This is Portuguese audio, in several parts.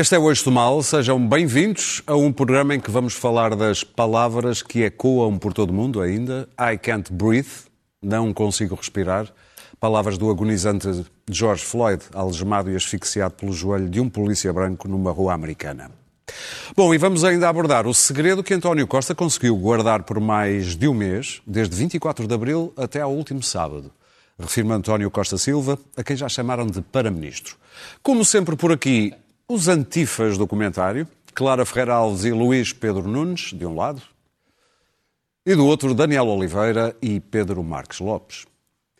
Este é o Eixo do Mal, sejam bem-vindos a um programa em que vamos falar das palavras que ecoam por todo o mundo ainda. I can't breathe, não consigo respirar. Palavras do agonizante George Floyd, algemado e asfixiado pelo joelho de um polícia branco numa rua americana. Bom, e vamos ainda abordar o segredo que António Costa conseguiu guardar por mais de um mês, desde 24 de abril até ao último sábado. Refirma António Costa Silva, a quem já chamaram de para-ministro. Como sempre por aqui, os antifas do comentário, Clara Ferreira Alves e Luís Pedro Nunes, de um lado, e do outro, Daniel Oliveira e Pedro Marques Lopes.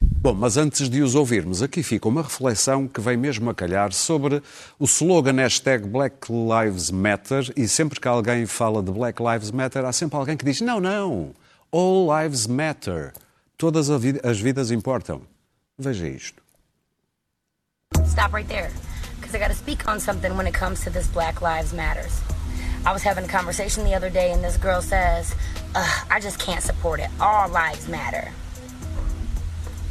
Bom, mas antes de os ouvirmos, aqui fica uma reflexão que vem mesmo a calhar sobre o slogan hashtag Black Lives Matter e sempre que alguém fala de Black Lives Matter, há sempre alguém que diz não, não, All Lives Matter. Todas as vidas importam. Veja isto. Stop right there. Because I got to speak on something when it comes to this Black Lives Matters. I was having a conversation the other day and this girl says, I just can't support it. All lives matter.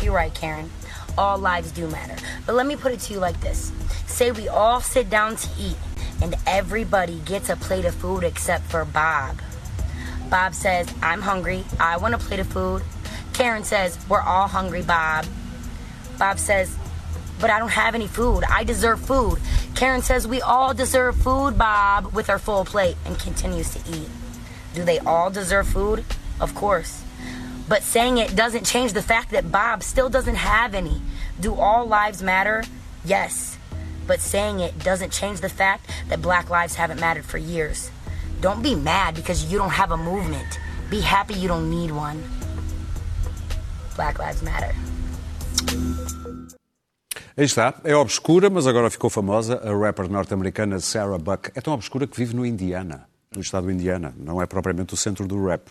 You're right, Karen. All lives do matter. But let me put it to you like this say we all sit down to eat, and everybody gets a plate of food except for Bob. Bob says, I'm hungry. I want a plate of food. Karen says, We're all hungry, Bob. Bob says, But I don't have any food. I deserve food. Karen says, We all deserve food, Bob, with her full plate, and continues to eat. Do they all deserve food? Of course. But saying it doesn't change the fact that Bob still doesn't have any. Do all lives matter? Yes. But saying it doesn't change the fact that black lives haven't mattered for years. Don't be mad because you don't have a movement. Be happy you don't need one. Black Lives Matter. Aí está, é obscura, mas agora ficou famosa. A rapper norte-americana Sarah Buck é tão obscura que vive no Indiana no estado do Indiana. Não é propriamente o centro do rap.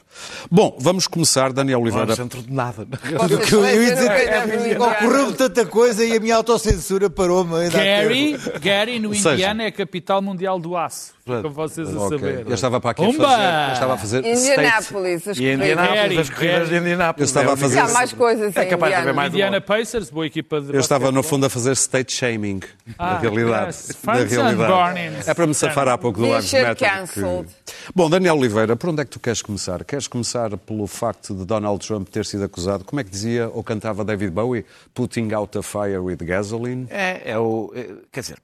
Bom, vamos começar, Daniel Oliveira. Não é o centro de nada. Eu, eu ia dizer, ocorreu-me tanta coisa e a minha autocensura parou-me. Gary, Gary, no Indiana, é a capital mundial do aço. Como vocês a okay. saber. Eu estava para aqui a fazer. Eu estava a fazer. Indianápolis. As e Indianápolis, as corridas de Indianápolis. Eu estava a fazer. Há mais coisas. É capaz de haver mais Indiana Pacers, boa equipa de. Eu estava, no fundo, a fazer state shaming. Ah, na realidade. Yes. Na realidade. É para me safar há pouco do Lives Matter. Bom, Daniel Oliveira, por onde é que tu queres começar? Queres começar pelo facto de Donald Trump ter sido acusado, como é que dizia ou cantava David Bowie? Putting out a fire with gasoline? É, é o. Quer dizer,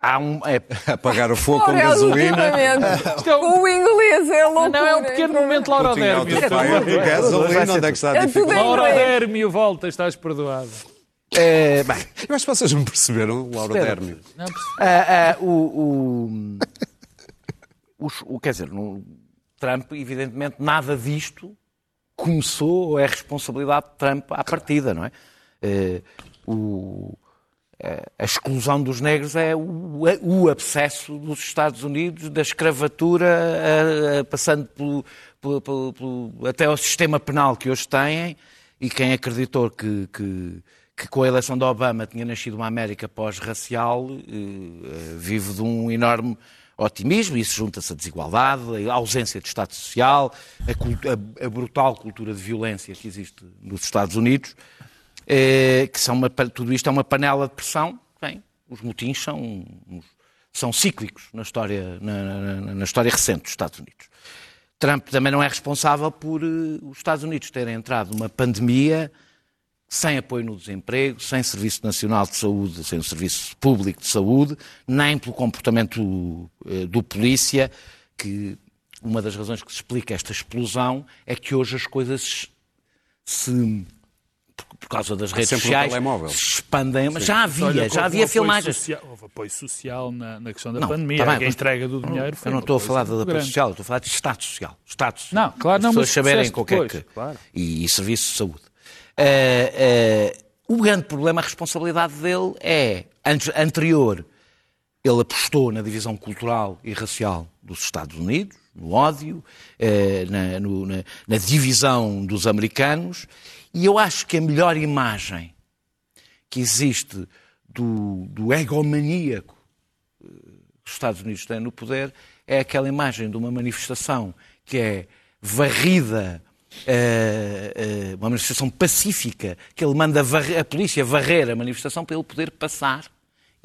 há um. É... Apagar o fogo com gasolina. o inglês é louco. Não, é um pequeno momento Laura Dermio. Gasolina, onde é que está a dificuldade? Laura Dermio, volta, estás perdoado. É, bem, eu acho que vocês não perceberam, Laura Dermio. Não ah, ah, o, o, o, o, quer dizer, no, Trump, evidentemente, nada disto começou ou é responsabilidade de Trump à partida, não é? Uh, o, a exclusão dos negros é o, o abscesso dos Estados Unidos, da escravatura, a, a, passando pelo, pelo, pelo, pelo, até ao sistema penal que hoje têm, e quem acreditou que, que, que com a eleição de Obama tinha nascido uma América pós-racial, eh, vive de um enorme otimismo, isso junta-se à desigualdade, à ausência de Estado Social, a, a, a, brutal cultura de violência que existe nos Estados Unidos, eh, que são uma, tudo isto é uma panela de pressão. Bem, os motins são, são cíclicos na história, na, na, na história recente dos Estados Unidos. Trump também não é responsável por uh, os Estados Unidos terem entrado numa pandemia sem apoio no desemprego, sem Serviço Nacional de Saúde, sem o Serviço Público de Saúde, nem pelo comportamento uh, do polícia, que uma das razões que se explica esta explosão é que hoje as coisas se por causa das redes sociais, se expandem, mas já havia, Olha, já havia filmagens. Social, houve apoio social na, na questão da não, pandemia, tá bem, a entrega do dinheiro Eu não estou a falar de apoio social, estou a falar de Estado Social. Estado social. Não, claro, As não, pessoas mas saberem qualquer depois, que... Claro. E, e serviço de saúde. Uh, uh, o grande problema, a responsabilidade dele é, anterior, ele apostou na divisão cultural e racial dos Estados Unidos, no ódio, uh, na, no, na, na divisão dos americanos, e eu acho que a melhor imagem que existe do, do egomaníaco que os Estados Unidos têm no poder é aquela imagem de uma manifestação que é varrida, uh, uma manifestação pacífica, que ele manda varrer, a polícia varrer a manifestação para ele poder passar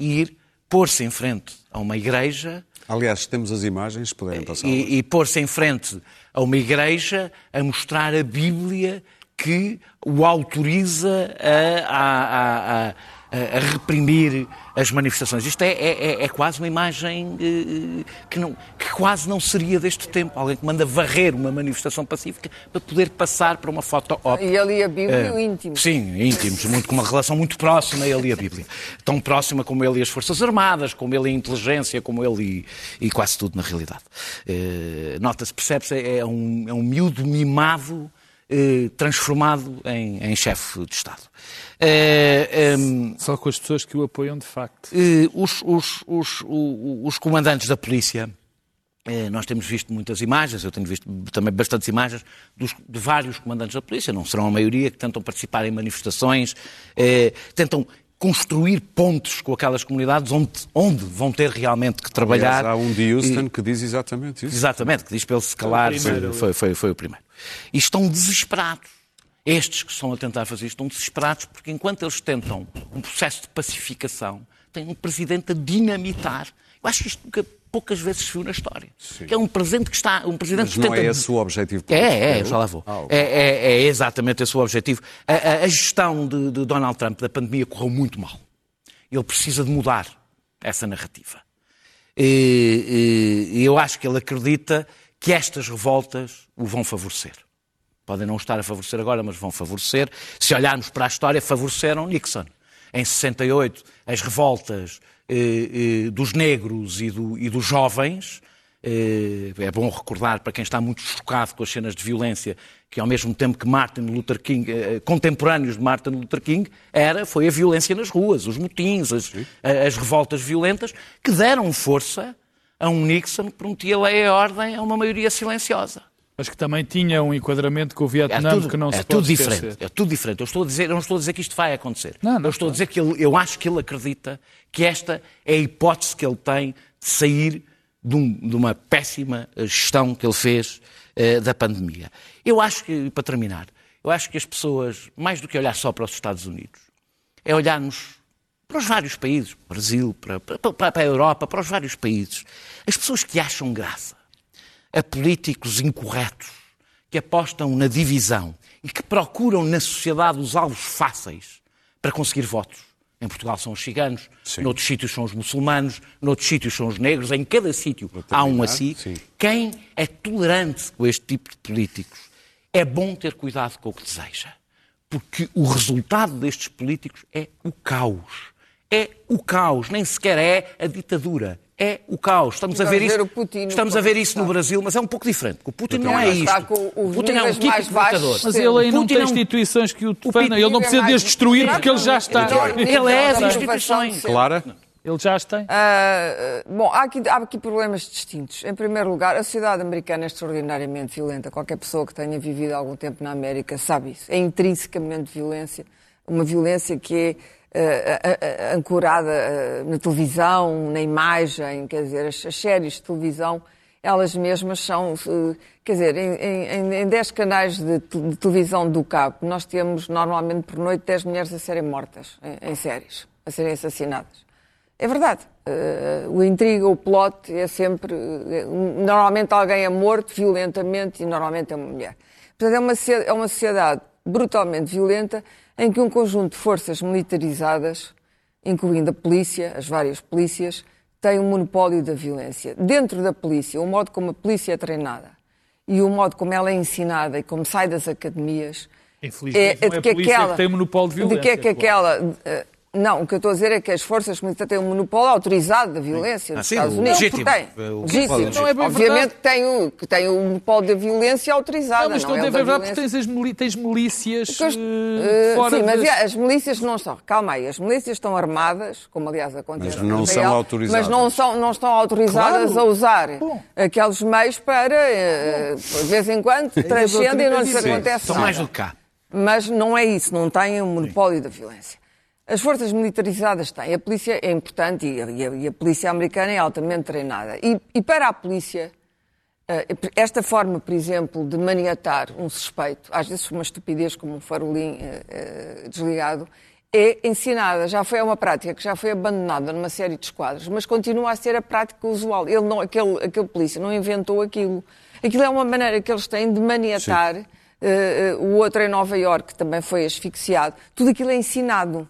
e ir pôr-se em frente a uma igreja Aliás, temos as imagens, puderem passar. e, e pôr-se em frente a uma igreja a mostrar a Bíblia que o autoriza a, a- a- a- a reprimir as manifestações. Isto é, é- é- é quase uma imagem eh, que, não- que quase não seria deste tempo. Alguém que manda varrer uma manifestação pacífica para poder passar para uma foto óptica. E ali a Bíblia e o É, íntimo. Sim, íntimos, muito, com uma relação muito próxima ele e a Bíblia. Tão próxima como ele e as Forças Armadas, como ele e a inteligência, como ele e, e quase tudo na realidade. Eh, Nota-se, percebe-se, é um, é um miúdo mimado eh, transformado em, em chefe de Estado. Eh, Só com as pessoas que o apoiam de facto. eh, os, os- os- os comandantes da polícia, nós temos visto muitas imagens, eu tenho visto também bastantes imagens dos- de vários comandantes da polícia, não serão a maioria, que tentam participar em manifestações, tentam construir pontes com aquelas comunidades onde, onde vão ter realmente que trabalhar. Aliás, há um de Houston que diz exatamente isso. Exatamente, que diz para ele se calar. Foi. Foi, foi, foi o primeiro. E estão desesperados. Estes que estão a tentar fazer isto estão desesperados porque enquanto eles tentam um processo de pacificação, tem um presidente a dinamitar. Eu acho que isto nunca, poucas vezes se viu na história. Que é um presidente que está. Um presidente Mas que não tenta... é esse o objetivo político É, é, já lá vou. Ah, ok. é, é- é exatamente esse o objetivo. A, a- a gestão de, de Donald Trump da pandemia correu muito mal. Ele precisa de mudar essa narrativa. E- e eu acho que ele acredita que estas revoltas o vão favorecer. Podem não estar a favorecer agora, mas vão favorecer. Se olharmos para a história, favoreceram Nixon. Em 68, as revoltas eh, eh, dos negros e, do- e dos jovens. eh, é bom recordar, para quem está muito chocado com as cenas de violência, que ao mesmo tempo que Martin Luther King, eh, contemporâneos de Martin Luther King, era, foi a violência nas ruas, os motins, as, as revoltas violentas, que deram força a um Nixon que prometia lei e ordem a uma maioria silenciosa. Mas que também tinha um enquadramento com o É Vietnã tudo, que não se é pode tudo esquecer. diferente. É tudo diferente. Eu, estou a dizer, eu não estou a dizer que isto vai acontecer. Não, não eu estou a está. dizer que ele, eu acho que ele acredita que esta é a hipótese que ele tem de sair de, um- de uma péssima gestão que ele fez eh, da pandemia. Eu acho que, para terminar, eu acho que as pessoas, mais do que olhar só para os Estados Unidos, é olharmos para os vários países, para o Brasil, para, para, para- a Europa, para os vários países. As pessoas que acham graça a políticos incorretos, que apostam na divisão e que procuram na sociedade os alvos fáceis para conseguir votos. Em Portugal são os ciganos, noutros sítios são os muçulmanos, noutros sítios são os negros, em cada sítio há um assim. sim. Quem é tolerante com este tipo de políticos é bom ter cuidado com o que deseja. Porque o resultado destes políticos é o caos. É o caos, nem sequer é a ditadura. É o caos. Estamos a ver ver isso. Putin no Estamos a ver isso no. Brasil, mas é um pouco diferente. porque O Putin não é isto. O Putin é um mais baixos. ditador. Mas ele aí não tem é instituições que o defendam. Ele não precisa de as destruir porque ele já está. Ele é as Não, instituições. não, Clara? Ele já as tem. Ah, bom, há aqui, há aqui problemas distintos. Em primeiro lugar, a sociedade americana é extraordinariamente violenta. Qualquer pessoa que tenha vivido algum tempo na América sabe isso. É intrinsecamente violência. Uma violência que é ah, ancorada na televisão, na imagem, quer dizer, as, as séries de televisão, elas mesmas são, quer dizer, em, em, em 10 canais de, de televisão do cabo, nós temos normalmente por noite 10 mulheres a serem mortas em, em séries, a serem assassinadas. É verdade. Eh, o intriga, o plot é sempre. eh, normalmente alguém é morto violentamente e normalmente é uma mulher. Portanto, é uma, é uma sociedade brutalmente violenta em que um conjunto de forças militarizadas, incluindo a polícia, as várias polícias, tem um monopólio da violência. Dentro da polícia, o modo como a polícia é treinada e o modo como ela é ensinada e como sai das academias Infelizmente, não é a polícia que tem monopólio de de que é que violência, claro. aquela eh, não, o que eu estou a dizer é que as forças militares têm um monopólio autorizado da violência Ah, nos sim, Estados o Unidos. legítimo. Tem. É o Legítimo. monopólio Não é Obviamente tem, o, que tem o monopólio da violência autorizada. Não, mas não é o deve da verdade porque tens, as tens milícias Porque as- eh, fora sim, mas das- é, as milícias não estão. Calma aí, as milícias estão armadas, como aliás acontece Mas não Israel, são autorizadas. Mas não, são, não estão autorizadas Claro. a usar Bom. aqueles meios para, eh, de vez em quando, transcendem e não lhes Sim, acontece São nada. mais do que cá. Mas não é isso, não têm o monopólio da violência. As forças militarizadas têm. A polícia é importante e a, e a- e a polícia americana é altamente treinada. E, e para a polícia, eh, esta forma, por exemplo, de maniatar um suspeito, às vezes uma estupidez como um farolim eh, eh, desligado, é ensinada, já foi uma prática que já foi abandonada numa série de esquadros, mas continua a ser a prática usual. Ele não, aquele, aquele polícia não inventou aquilo. Aquilo é uma maneira que eles têm de maniatar uh, uh, o outro em Nova Iorque, que também foi asfixiado. Tudo aquilo é ensinado.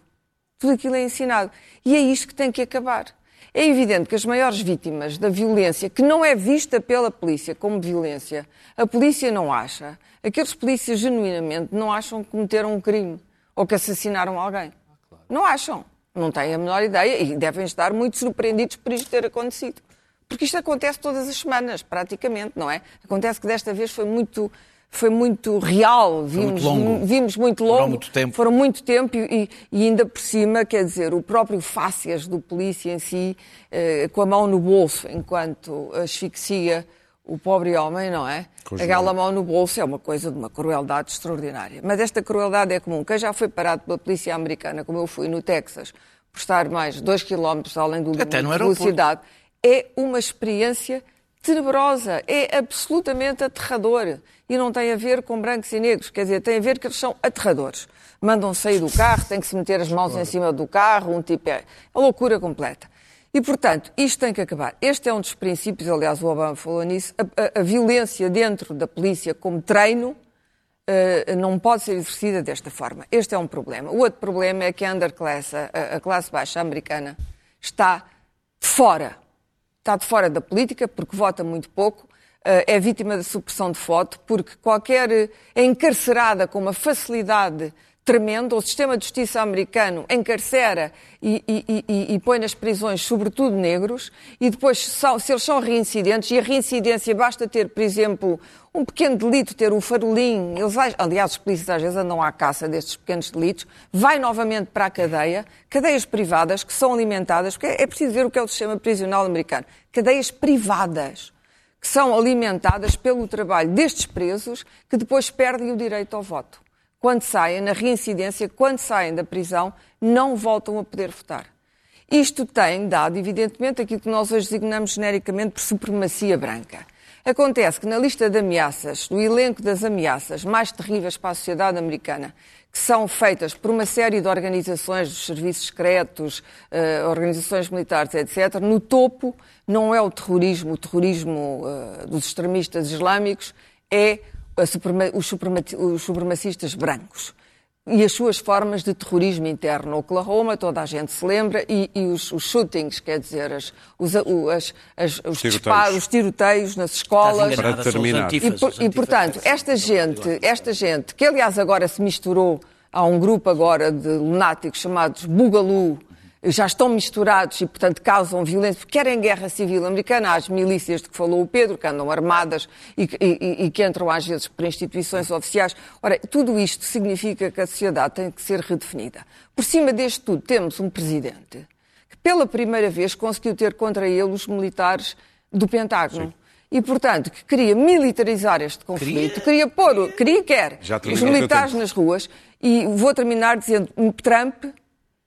Tudo aquilo é ensinado. E é isto que tem que acabar. É evidente que as maiores vítimas da violência, que não é vista pela polícia como violência, a polícia não acha. Aqueles polícias genuinamente não acham que cometeram um crime ou que assassinaram alguém. Não acham. Não têm a menor ideia e devem estar muito surpreendidos por isto ter acontecido. Porque isto acontece todas as semanas, praticamente, não é? Acontece que desta vez foi muito, foi muito real, vimos muito longo. vimos muito longo, Foram muito tempo. foram muito tempo e, e ainda por cima, quer dizer, o próprio fácias do polícia em si, eh, com a mão no bolso, enquanto asfixia o pobre homem, não é? Aquela mão no bolso é uma coisa de uma crueldade extraordinária. Mas esta crueldade é comum. Quem já foi parado pela polícia americana, como eu fui no Texas, por estar mais de 2 km além do limite de velocidade, é uma experiência tenebrosa, é absolutamente aterrador. E não tem a ver com brancos e negros, quer dizer, tem a ver que eles são aterradores. Mandam sair do carro, têm que se meter as mãos em cima do carro, um tipo é a loucura completa. E, portanto, isto tem que acabar. Este é um dos princípios, aliás, o Obama falou nisso, a, a- a violência dentro da polícia como treino eh, não pode ser exercida desta forma. Este é um problema. O outro problema é que a underclass, a, a classe baixa americana, está de fora. Está de fora da política porque vota muito pouco, eh, é vítima da supressão de voto, porque qualquer. é encarcerada com uma facilidade tremenda. O sistema de justiça americano encarcera e, e- e- e põe nas prisões, sobretudo negros, e depois, se eles são reincidentes, e a reincidência basta ter, por exemplo, um pequeno delito, ter um farolim, eles, aliás, os polícias às vezes andam à caça destes pequenos delitos, vai novamente para a cadeia, cadeias privadas que são alimentadas, porque é preciso ver o que é o sistema prisional americano, cadeias privadas que são alimentadas pelo trabalho destes presos que depois perdem o direito ao voto. Quando saem, na reincidência, quando saem da prisão, não voltam a poder votar. Isto tem dado, evidentemente, aquilo que nós hoje designamos genericamente por supremacia branca. Acontece que na lista de ameaças, no elenco das ameaças mais terríveis para a sociedade americana, que são feitas por uma série de organizações dos serviços secretos, eh, organizações militares, etc., no topo não é o terrorismo, o terrorismo eh, dos extremistas islâmicos, é suprema- os supremacistas brancos e as suas formas de terrorismo interno. Oklahoma, toda a gente se lembra, e, e os, os shootings, quer dizer, as- os, as- as- os, Tiroteios. disparos, os tiroteios nas escolas. Para terminar. E, por- e, portanto, esta gente, esta gente, que aliás agora se misturou a um grupo agora de lunáticos chamados Bugalu, já estão misturados e, portanto, causam violência, porque querem guerra civil americana, as milícias de que falou o Pedro, que andam armadas e, que- e- e que entram às vezes por instituições oficiais. Ora, tudo isto significa que a sociedade tem que ser redefinida. Por cima deste tudo, temos um presidente que pela primeira vez conseguiu ter contra ele os militares do Pentágono. E, portanto, que queria militarizar este conflito, queria, pôr, o- queria quer os militares nas ruas. E vou terminar dizendo, Trump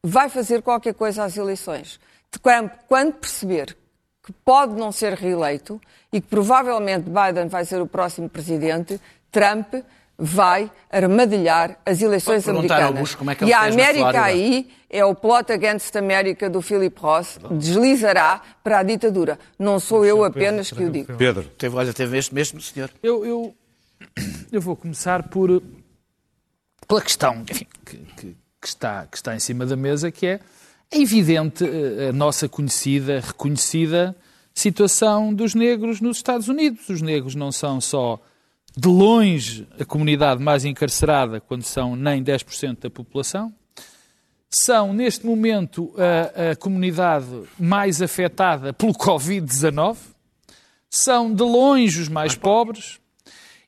vai fazer qualquer coisa às eleições. Trump, quando perceber que pode não ser reeleito e que provavelmente Biden vai ser o próximo presidente, Trump vai armadilhar as eleições americanas. É que e a América aí é o plot against America do Philip Ross, deslizará para a ditadura. Não sou eu apenas que o digo. Pedro, Teve, olha, teve este mesmo senhor. Eu, eu, eu vou começar por pela questão enfim, que, que- que está, que está em cima da mesa, que é é evidente eh, a nossa conhecida, reconhecida situação dos negros nos Estados Unidos. Os negros não são só de longe a comunidade mais encarcerada, quando são nem 10% da população, são, neste momento, a, a comunidade mais afetada pelo Covid-19, são de longe os mais pobres,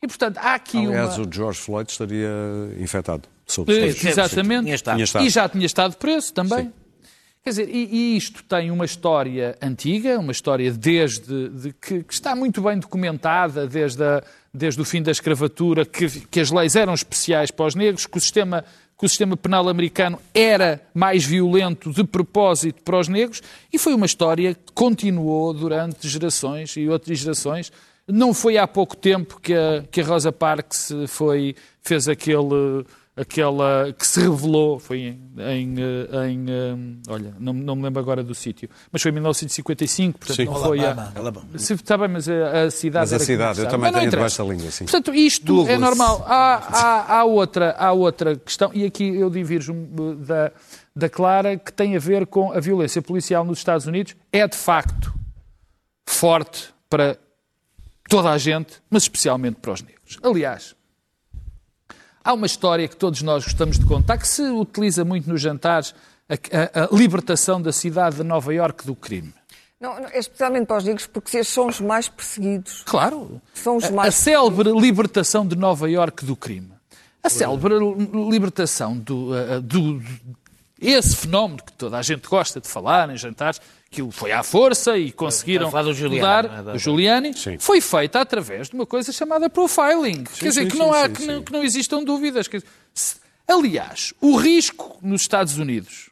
e, portanto, há aqui aliás, uma... o George Floyd estaria infectado. Sob Eh, suspeita. Exatamente. Tinha estado. Tinha estado. E já tinha estado preso também. Sim. Quer dizer, e, e isto tem uma história antiga, uma história desde de que, que está muito bem documentada, desde, a- desde o fim da escravatura, que, que as leis eram especiais para os negros, que o sistema que o sistema penal americano era mais violento de propósito para os negros, e foi uma história que continuou durante gerações e outras gerações. Não foi há pouco tempo que a, que a Rosa Parks foi, fez aquele, aquela que se revelou, foi em, em, eh, em, eh, olha, não, não me lembro agora do sítio, mas foi em 1955, portanto Sim. não foi a, Alabama. Alabama. se, está bem, mas a, a cidade Mas a cidade, eu também tenho debaixo da língua, sim. Portanto, isto Douglas. é normal. Há, há, há, outra, há outra questão, e aqui eu divirjo da, da Clara, que tem a ver com a violência policial nos Estados Unidos. É de facto forte para toda a gente, mas especialmente para os negros. Aliás, há uma história que todos nós gostamos de contar, que se utiliza muito nos jantares, a, a- a libertação da cidade de Nova Iorque do crime. Não, não, é especialmente para os negros, porque são os mais perseguidos. Claro. São os A- mais A célebre libertação de Nova Iorque do crime. A célebre libertação do, uh, do- esse fenómeno que toda a gente gosta de falar em jantares, que foi à força e conseguiram do Giuliani, mudar, é? Do Giuliani, Sim. foi feita através de uma coisa chamada profiling. Quer dizer, sim, que, não sim, há, sim, que, sim. Não, que não existam dúvidas. Quer dizer, se- aliás, o risco nos Estados Unidos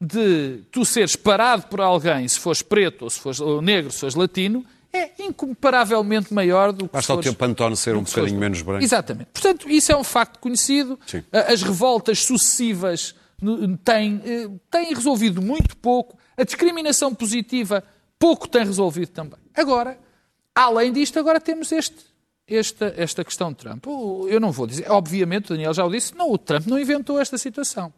de tu seres parado por alguém, se fores preto ou se fores ou negro, se fores latino, é incomparavelmente maior do que Basta o teu pantone ser um bocadinho menos branco. Exatamente. Portanto, isso é um facto conhecido. Sim. As revoltas sucessivas têm, eh, têm resolvido muito pouco. A discriminação positiva pouco tem resolvido também. Agora, além disto, agora temos este, esta, esta questão de Trump. Eu não vou dizer, obviamente, o Daniel já o disse, não, o Trump não inventou esta situação.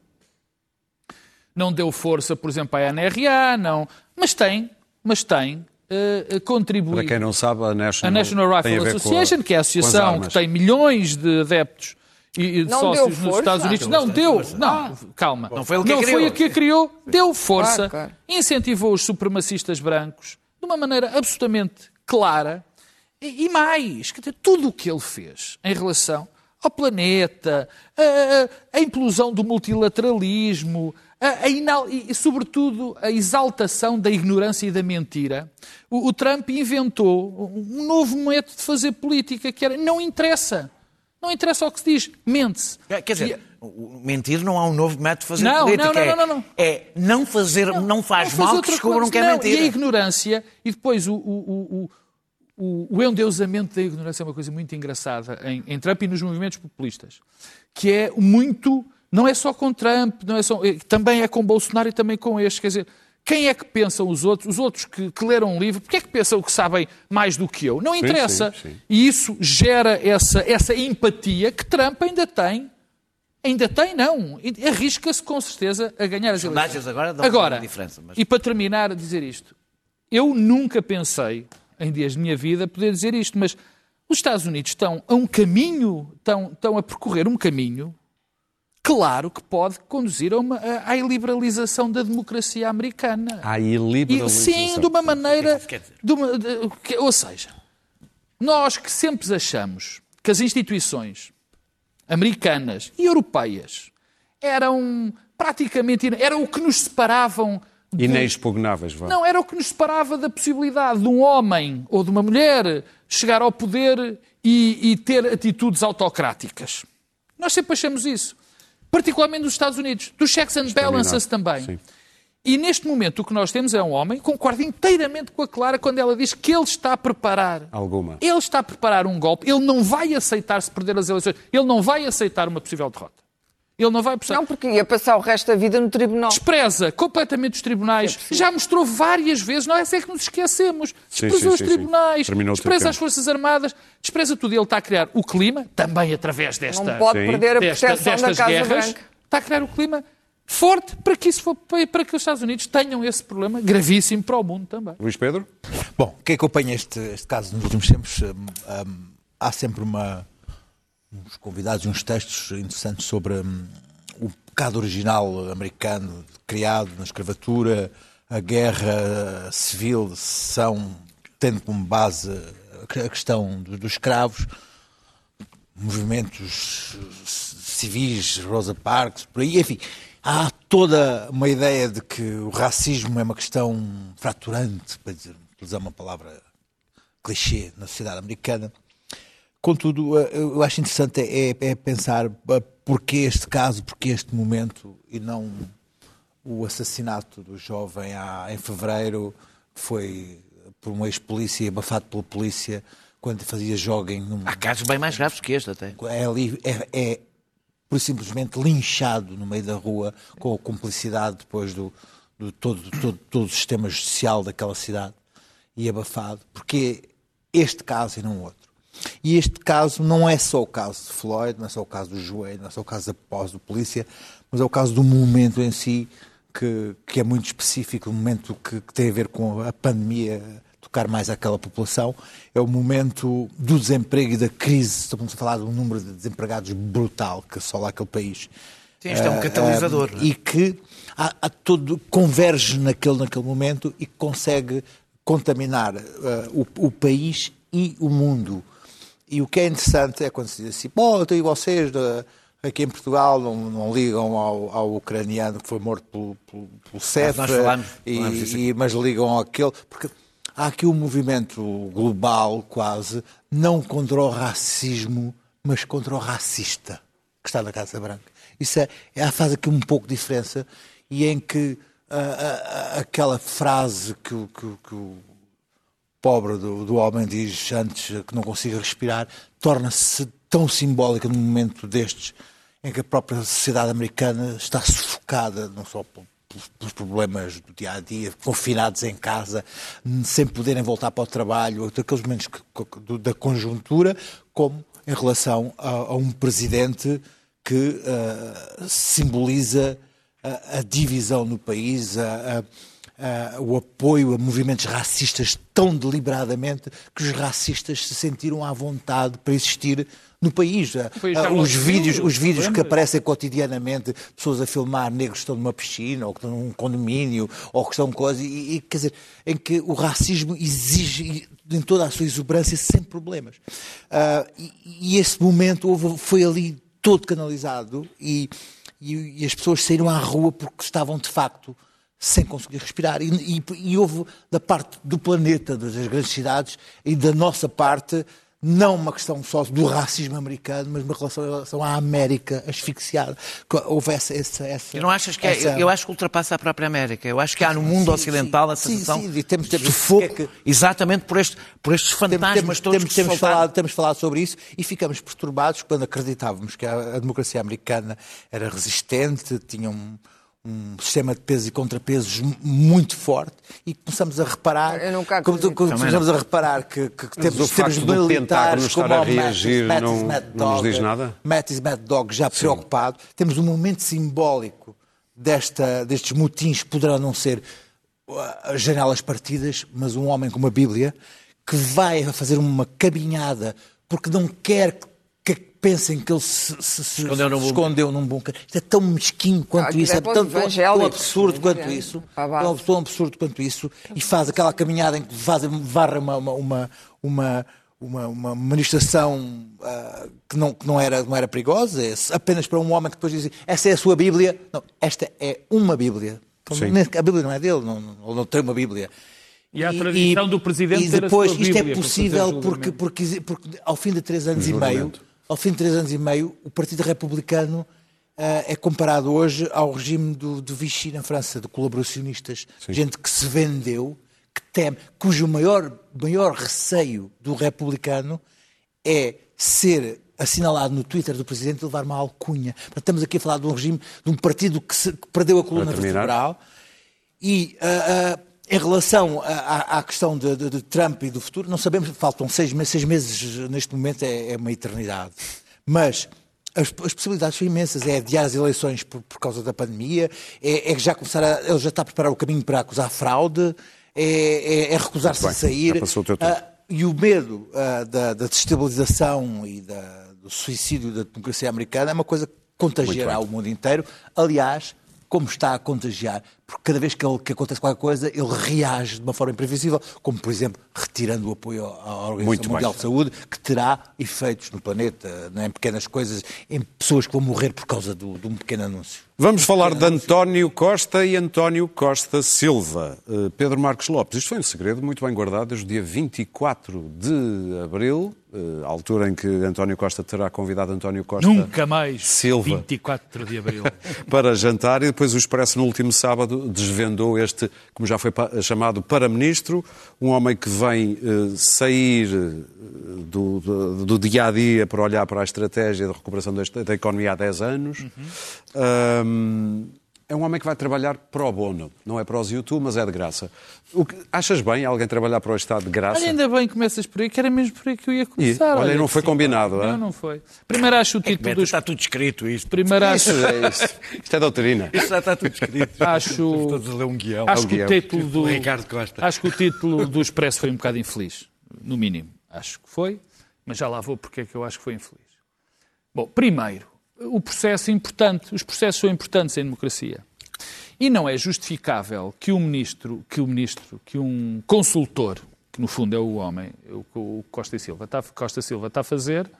Não deu força, por exemplo, à NRA, não, mas tem, mas tem eh, contribuído. Para quem não sabe, a National, A National a Rifle Association, que é a associação que tem milhões de adeptos e e de Não sócios deu nos? Estados Unidos. Não, deu. Não, calma. Não foi ele que a Não criou. foi o que a criou. Deu força. Claro, claro. Incentivou os supremacistas brancos de uma maneira absolutamente clara. E, e mais, tudo o que ele fez em relação ao planeta, a, a- a implosão do multilateralismo, a, a inal- e, e, sobretudo, a exaltação da ignorância e da mentira. O, o Trump inventou um novo método de fazer política, que era não interessa. Não interessa o que se diz, mente-se. Quer quer dizer, o mentir não há um novo método de fazer Não, política. não, não, é- não, não. É não fazer, não, faz Não mal que descubram que é Não, mentira. E a ignorância, e depois o, o, o, o, endeusamento da ignorância é uma coisa muito engraçada em, em Trump e nos movimentos populistas, que é muito. Não é só com Trump, não é só, é- também é com Bolsonaro e também com este. Quer dizer, quem é que pensam os outros? Os outros que, que leram um livro, porque é que pensam que sabem mais do que eu? Não interessa. sim, sim. E isso gera essa, essa empatia que Trump ainda tem. Ainda tem, não. Arrisca-se com certeza a ganhar as eleições. agora dão Agora, diferença, mas- e para terminar a dizer isto, eu nunca pensei, em dias de minha vida, poder dizer isto, mas os Estados Unidos estão a um caminho, estão, estão a percorrer um caminho, claro que pode conduzir a uma, a- à liberalização da democracia americana. Há E, iliberalização. sim, de uma maneira. quer dizer? de uma- de- que- ou seja, nós que sempre achamos que as instituições americanas e europeias eram praticamente. eram o que nos separavam. de- Inexpugnáveis, vá. não, era o que nos separava da possibilidade de um homem ou de uma mulher chegar ao poder e, e ter atitudes autocráticas. Nós sempre achamos isso. Particularmente nos Estados Unidos. Dos checks and balances também. Sim. E neste momento o que nós temos é um homem, concordo inteiramente com a Clara quando ela diz que ele está a preparar. Alguma. Ele está a preparar um golpe. Ele não vai aceitar se perder as eleições. Ele não vai aceitar uma possível derrota. Ele não vai Não, porque ia passar o resto da vida no tribunal. despreza completamente os tribunais. Já mostrou várias vezes, não é assim que nos esquecemos. Sim, Despreza sim, os sim, tribunais, sim. Despreza as Forças Armadas, despreza tudo. Ele está a criar o clima, também através desta, Não pode Sim. perder a desta- proteção da destas Casa guerras, Branca. está a criar o clima forte para que, isso for, para que os Estados Unidos tenham esse problema gravíssimo para o mundo também. Luís Pedro? Bom, quem acompanha este, este caso nos últimos tempos, hum, hum, há sempre uma, uns convidados uns textos interessantes sobre hum, o pecado original americano criado na escravatura, a guerra civil secessão, tendo como base a questão dos, dos escravos, movimentos civis, Rosa Parks, por aí, enfim. Há toda uma ideia de que o racismo é uma questão fraturante, para dizer, utilizar uma palavra clichê na sociedade americana. Contudo, eh, eu acho interessante é, é pensar eh, porquê este caso, porquê este momento e não o assassinato do jovem há, em fevereiro, que foi por um ex-polícia, abafado pela polícia, quando fazia jogging num, Há casos bem mais graves que este até. é ali, é, é por simplesmente linchado no meio da rua com a cumplicidade depois do, do todo, todo, todo o sistema judicial daquela cidade e abafado, porque este caso e não outro. E este caso não é só o caso de Floyd, não é só o caso do joelho, não é só o caso da pós do polícia, mas é o caso do momento em si que, que é muito específico, o momento que, que tem a ver com a pandemia tocar mais àquela população, é o momento do desemprego e da crise. Estamos a falar de um número de desempregados brutal que assola aquele país. Sim, isto é um Ah, catalisador, não é? E que há, há todo, converge naquele, naquele momento e consegue contaminar ah, o, o país e o mundo. E o que é interessante é quando se diz assim, bom, então e vocês da- aqui em Portugal não, não ligam ao, ao ucraniano que foi morto pelo, pelo, pelo CEF, nós falámos- e- e- mas ligam àquele... Porque há aqui um movimento global, quase, não contra o racismo, mas contra o racista que está na Casa Branca. Isso é, é faz aqui um pouco de diferença e em que ah, ah, ah, aquela frase que, que que o pobre do, do homem diz antes que não consiga respirar, torna-se tão simbólica num momento destes em que a própria sociedade americana está sufocada, não só pel- pelos, problemas do dia a dia, confinados em casa, sem poderem voltar para o trabalho, daqueles momentos que- da conjuntura, como em relação a, a um presidente que ah, simboliza a, a divisão no país, a- a- a- o apoio a movimentos racistas tão deliberadamente que os racistas se sentiram à vontade para existir no país. Charlotte os vídeos, os vídeos que aparecem cotidianamente, pessoas a filmar negros que estão numa piscina, ou que estão num condomínio, ou que estão coisa, e, e, quer dizer, em que o racismo exige, em toda a sua exuberância, sem problemas. Ah, e, e esse momento houve- foi ali todo canalizado e- e as pessoas saíram à rua porque estavam, de facto, sem conseguir respirar. E, e- e houve, da parte do planeta, das grandes cidades, e da nossa parte, não uma questão só do racismo americano, mas uma relação, relação à América asfixiada. Que Houve essa. essa, essa não achas que é, essa- eu acho que ultrapassa a própria América. Eu acho que há no mundo Sim, ocidental a sim, sensação sim, e temos- temos- de sufoco, é que- exatamente por, este, por estes fantasmas temos, todos temos, que temos soltaram. falado, temos falado sobre isso e ficamos perturbados quando acreditávamos que a, a democracia americana era resistente, tinha um, um sistema de pesos e contrapesos mu- muito forte e começamos a reparar, Eu nunca como- acredito. como começamos a reparar que, que, que temos, Pentágono militares como a o reagir Mattis não- Mad não nos Dog, diz nada? Mattis Mad Dog já preocupado. Temos um momento simbólico desta, destes motins que poderão não ser uh, janelas partidas, mas um homem com uma Bíblia que vai a fazer uma caminhada porque não quer que pensem que ele se, se- se- Escondeu num se escondeu num bunker. Isto é tão mesquinho quanto aquilo isso, é é tão, tão- absurdo quanto é? isso. Tão, tão absurdo quanto isso. E faz aquela caminhada em que faz, varre uma, uma, uma, uma, uma- uma manifestação ah, que, não, que não, era, não era perigosa, é apenas para um homem que depois diz essa é a sua Bíblia. Não, esta é uma Bíblia. Sim. A Bíblia não é dele, não, não, ele não tem uma Bíblia. E há a tradição do presidente e ter a depois, sua isto Bíblia é para possível porque, julgamento. porque, porque ao fim de três anos e meio. Ao fim de três anos e meio, o Partido Republicano ah, é comparado hoje ao regime do, do Vichy na França, de colaboracionistas, gente que se vendeu, que teme, cujo maior, maior receio do republicano é ser assinalado no Twitter do Presidente e levar uma alcunha. Portanto, estamos aqui a falar de um regime, de um partido que, se- que perdeu a coluna vertebral e ah, ah, em relação à, questão de, de- de Trump e do futuro, não sabemos, faltam seis meses, seis meses neste momento é, é uma eternidade. Mas as, as possibilidades são imensas. É adiar as eleições por, por causa da pandemia, é, é já começar a, ele já está a preparar o caminho para acusar fraude, é, é- é recusar-se a sair. Ah, e o medo ah, da, da destabilização e da- do suicídio da democracia americana é uma coisa que contagiará o mundo inteiro. Aliás, como está a contagiar, porque cada vez que, ele- que acontece qualquer coisa, ele reage de uma forma imprevisível, como por exemplo retirando o apoio à Organização Muito Mundial bem. de Saúde, que terá efeitos no planeta, né, em pequenas coisas, em pessoas que vão morrer por causa do- de um pequeno anúncio. Vamos falar de António Costa e António Costa Silva. Eh, Pedro Marcos Lopes, isto foi um segredo muito bem guardado desde o dia 24 de abril, a altura em que António Costa terá convidado António Costa Nunca mais. Silva 24 de abril. para jantar e depois o Expresso no último sábado passado desvendou este, como já foi chamado, para-ministro, um homem que vem eh, sair eh, do, do- do dia a dia para olhar para a estratégia de recuperação da, da economia há 10 anos. Ahm, é um homem que vai trabalhar pro bono, não é para os YouTube, mas é de graça. O que- achas bem alguém trabalhar para o Estado de graça? Olha, ainda bem que começas por aí, que era mesmo por aí que eu ia começar. olha, não foi sim, combinado, Não, é? não foi. Primeiro acho o título dos... Está tudo escrito isto. Primeiro acho... Isso é, isso. Isto é doutrina. Isto já está tudo escrito. Acho- todos a ler um guião. Acho que o título do... Ricardo Costa. Acho que o título do Expresso foi um bocado infeliz, no mínimo. Acho que foi, mas já lá vou porque é que eu acho que foi infeliz. Bom, primeiro, o processo é importante. Os processos são importantes em democracia. E não é justificável que um ministro, que um ministro, que um consultor, que no fundo é o homem, o que o Silva está, Costa Silva está a fazer,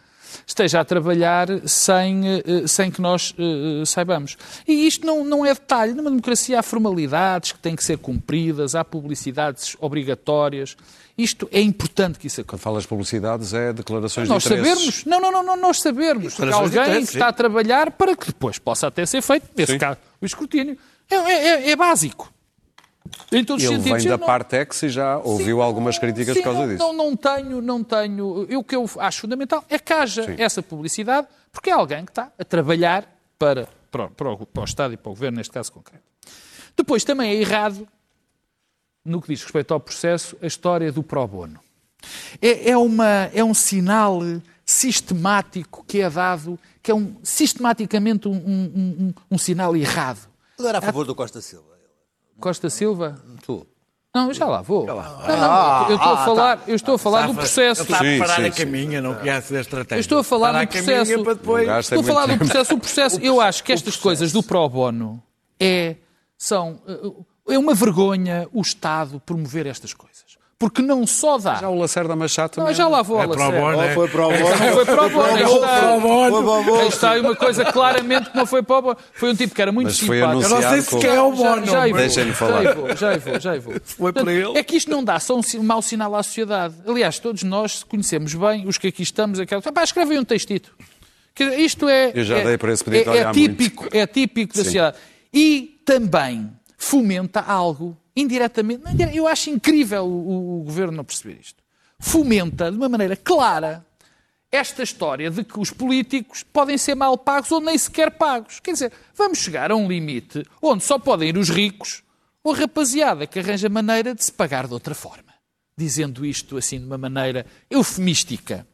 esteja a trabalhar sem, eh, sem que nós eh, saibamos. E isto não, não é detalhe. Numa democracia há formalidades que têm que ser cumpridas, há publicidades obrigatórias. Isto é importante que isso aconteça. Quando falas de publicidades, é declarações Nós de interesses. sabermos, não, não, não, não, nós sabermos que alguém está a trabalhar para que depois possa até ser feito, nesse Sim. caso, o escrutínio. É, é- é- é básico. Em todos os Ele sentidos. vem da não- Partex e já ouviu Sim, algumas críticas sim, por causa não, disso. Não, não tenho, não tenho. Eu, o que eu acho fundamental é que haja Sim. essa publicidade, porque é alguém que está a trabalhar para, para, o- para o, para o Estado e para o Governo, neste caso concreto. Depois também é errado, no que diz respeito ao processo, a história do pro bono. É, é, uma, é um sinal sistemático que é dado, que é um, sistematicamente um, um- um- um sinal errado. Ele era a favor do Costa Silva. Costa Silva? Tu. Não, eu já lá vou. Não, não, eu estou a falar, eu estou a falar do processo. Ele está a Sim, preparar sim, a caminha, não conhece a estratégia. Eu estou a falar Para do processo. Estou a falar do processo. O processo, eu acho que estas coisas do pro bono é, são, é uma vergonha o Estado promover estas coisas. Porque não só dá. Já o Lacerda Machado Não, também. já lá vou, É pro Lacerda. bono, é. Foi para o bono. Foi pro para o bono. aí está aí uma coisa claramente que não foi pro bono. Foi um tipo que era muito Mas simpático. Eu não sei se quer o bono. Já, já, vou, Deixem-me falar. Já vou, já vou, já vou. Foi para ele. É que isto não dá só um mau sinal à sociedade. Aliás, todos nós conhecemos bem os que aqui estamos. Aquela... Pá, escreve aí um textito. Isto é, Eu já é, dei por esse pedido, é, é típico, é típico da Sim. sociedade. E também fomenta algo indiretamente. Eu acho incrível o, o governo não perceber isto. Fomenta de uma maneira clara esta história de que os políticos podem ser mal pagos ou nem sequer pagos. Quer dizer, vamos chegar a um limite onde só podem ir os ricos ou a rapaziada que arranja maneira de se pagar de outra forma. Dizendo isto assim de uma maneira eufemística.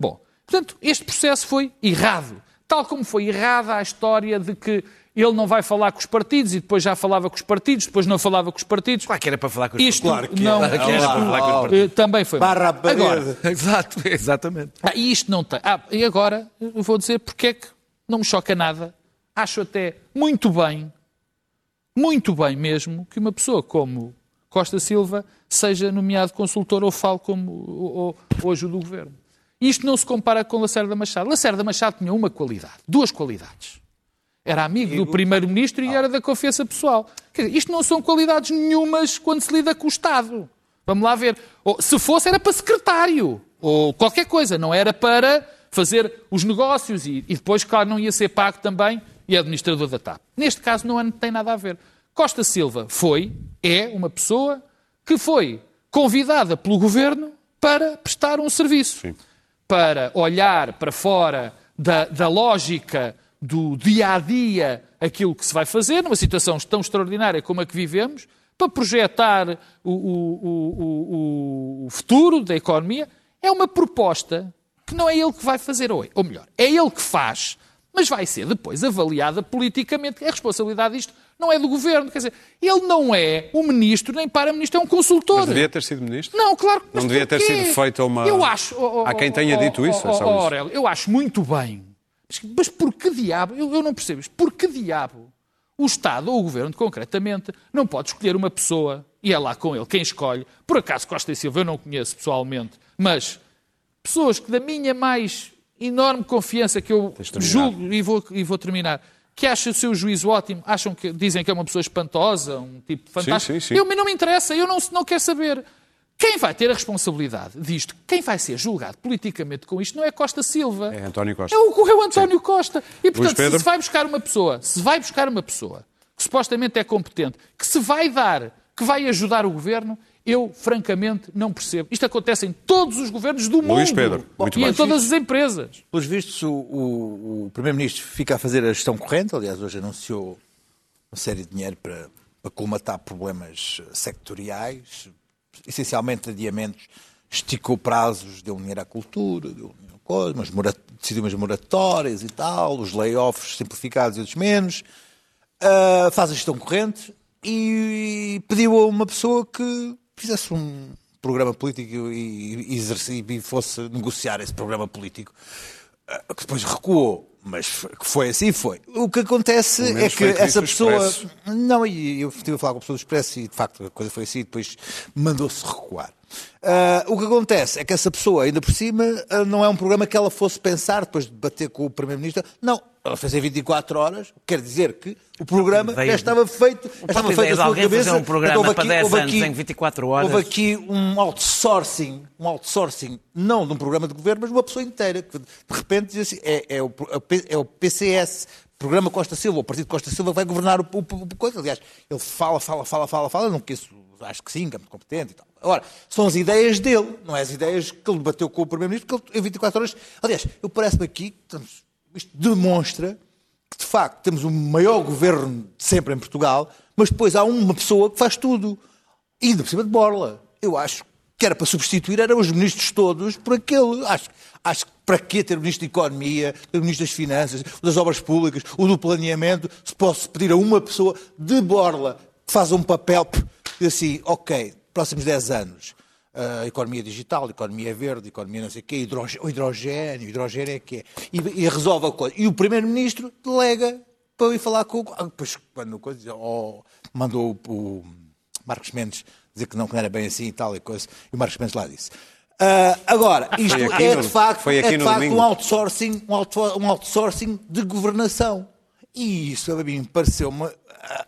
Bom, portanto, este processo foi errado. Tal como foi errada a história de que ele não vai falar com os partidos e depois já falava com os partidos, depois não falava com os partidos. Claro que era para falar com os Isto Claro que não, era. Claro que era para falar com os partidos. eh, também foi. Barra. Agora, Exato, exatamente. ah, e isto não tem. Ah, e agora eu vou dizer porque é que não me choca nada. Acho até muito bem, muito bem mesmo, que uma pessoa como Costa Silva seja nomeado consultor ou fale como ou, ou, ou ajude o governo. Isto não se compara com Lacerda Machado. Lacerda Machado tinha uma qualidade, duas qualidades. Era amigo do primeiro-ministro e era da confiança pessoal. Quer dizer, isto não são qualidades nenhumas quando se lida com o Estado. Vamos lá ver. Ou, se fosse, era para secretário. Ou qualquer coisa. Não era para fazer os negócios e, e depois, claro, não ia ser pago também e é administrador da TAP. Neste caso, não é- tem nada a ver. Costa Silva foi, é uma pessoa que foi convidada pelo governo para prestar um serviço para olhar para fora da, da lógica do dia a dia aquilo que se vai fazer, numa situação tão extraordinária como a que vivemos, para projetar o, o- o- o- o futuro da economia, é uma proposta que não é ele que vai fazer, ou, ou melhor, é ele que faz, mas vai ser depois avaliada politicamente. A responsabilidade disto não é do governo, quer dizer, ele não é um ministro nem para-ministro, é um consultor. Mas devia ter sido ministro? Não, claro que Não mas devia ter sido feita uma- Eu acho. oh, oh, Há quem tenha oh, dito isso, é só isso. Aurélio, eu acho muito bem. Mas, mas por que diabo? Eu, eu não percebo isto. Por que diabo o Estado ou o Governo, concretamente, não pode escolher uma pessoa e é lá com ele quem escolhe? Por acaso Costa e Silva eu não conheço pessoalmente, mas pessoas que da minha mais enorme confiança que eu julgo e vou, e vou terminar. Que acham o seu juízo ótimo, acham que dizem que é uma pessoa espantosa, um tipo fantástico. sim, sim. Eu, não me interessa, eu não, não quero saber. Quem vai ter a responsabilidade disto, quem vai ser julgado politicamente com isto, não é Costa Silva. É António Costa. É o, é o António Costa. E, portanto, Pedro? se vai buscar uma pessoa, se vai buscar uma pessoa que supostamente é competente, que se vai dar, que vai ajudar o governo, eu, francamente, não percebo. Isto acontece em todos os governos do mundo. Luís Pedro, muito e bem. em todas as empresas. Pelos vistos, o, o- o Primeiro-Ministro fica a fazer a gestão corrente. Aliás, hoje anunciou uma série de dinheiro para, para colmatar problemas sectoriais, essencialmente adiamentos. Esticou prazos, deu dinheiro à cultura, deu coisa, umas mora- decidiu umas moratórias e tal, os layoffs simplificados e outros menos. Ah, faz a gestão corrente e pediu a uma pessoa que fizesse um programa político e, e, e fosse negociar esse programa político. Ah, que depois recuou, mas que foi assim, foi. O que acontece é que essa pessoa. Expresso. Não, e eu estive a falar com a pessoa do Expresso e de facto a coisa foi assim, e depois mandou-se recuar. Ah, o que acontece é que essa pessoa, ainda por cima, ah, não é um programa que ela fosse pensar depois de debater com o Primeiro-Ministro. Não, ela fez em 24 horas, quer dizer que o programa já estava feito, já estava feito na sua alguém fazer cabeça. um programa Então, houve para 10 houve anos em 24 horas. Houve aqui um outsourcing, um outsourcing, não de um programa de governo, mas de uma pessoa inteira, que de repente diz assim, é, é o, é o PCS, Programa Costa Silva, o Partido Costa Silva vai governar o, o, o coisa. Aliás, ele fala, fala, fala, fala, fala, não conheço, acho que sim, é muito competente e tal. Agora, são as ideias dele, não é as ideias que ele debateu com o Primeiro-Ministro, que ele, em 24 horas. Aliás, eu parece-me aqui, estamos- isto demonstra que de facto temos o maior governo de sempre em Portugal, mas depois há uma pessoa que faz tudo. E ainda por cima de borla. Eu acho que era para substituir, eram os ministros todos por aquele. Acho, acho que para quê ter o ministro da Economia, o ministro das Finanças, das Obras Públicas, o do Planeamento, se posso pedir a uma pessoa de borla que faz um papel e assim, ok, próximos 10 anos. a economia digital, economia verde, economia não sei o quê, hidrogênio, o hidrogênio é que é. E, e resolve a coisa. E o Primeiro-Ministro delega para eu ir falar com o. ah, Depois, quando coisa. oh, mandou o, Marcos Mendes dizer que não, que não era bem assim e tal e coisa. E o Marcos Mendes lá disse. Ah, agora, isto Foi aqui é no- de facto, é de facto domingo. um outsourcing, um outsourcing de governação. E isso a mim pareceu-me. ah,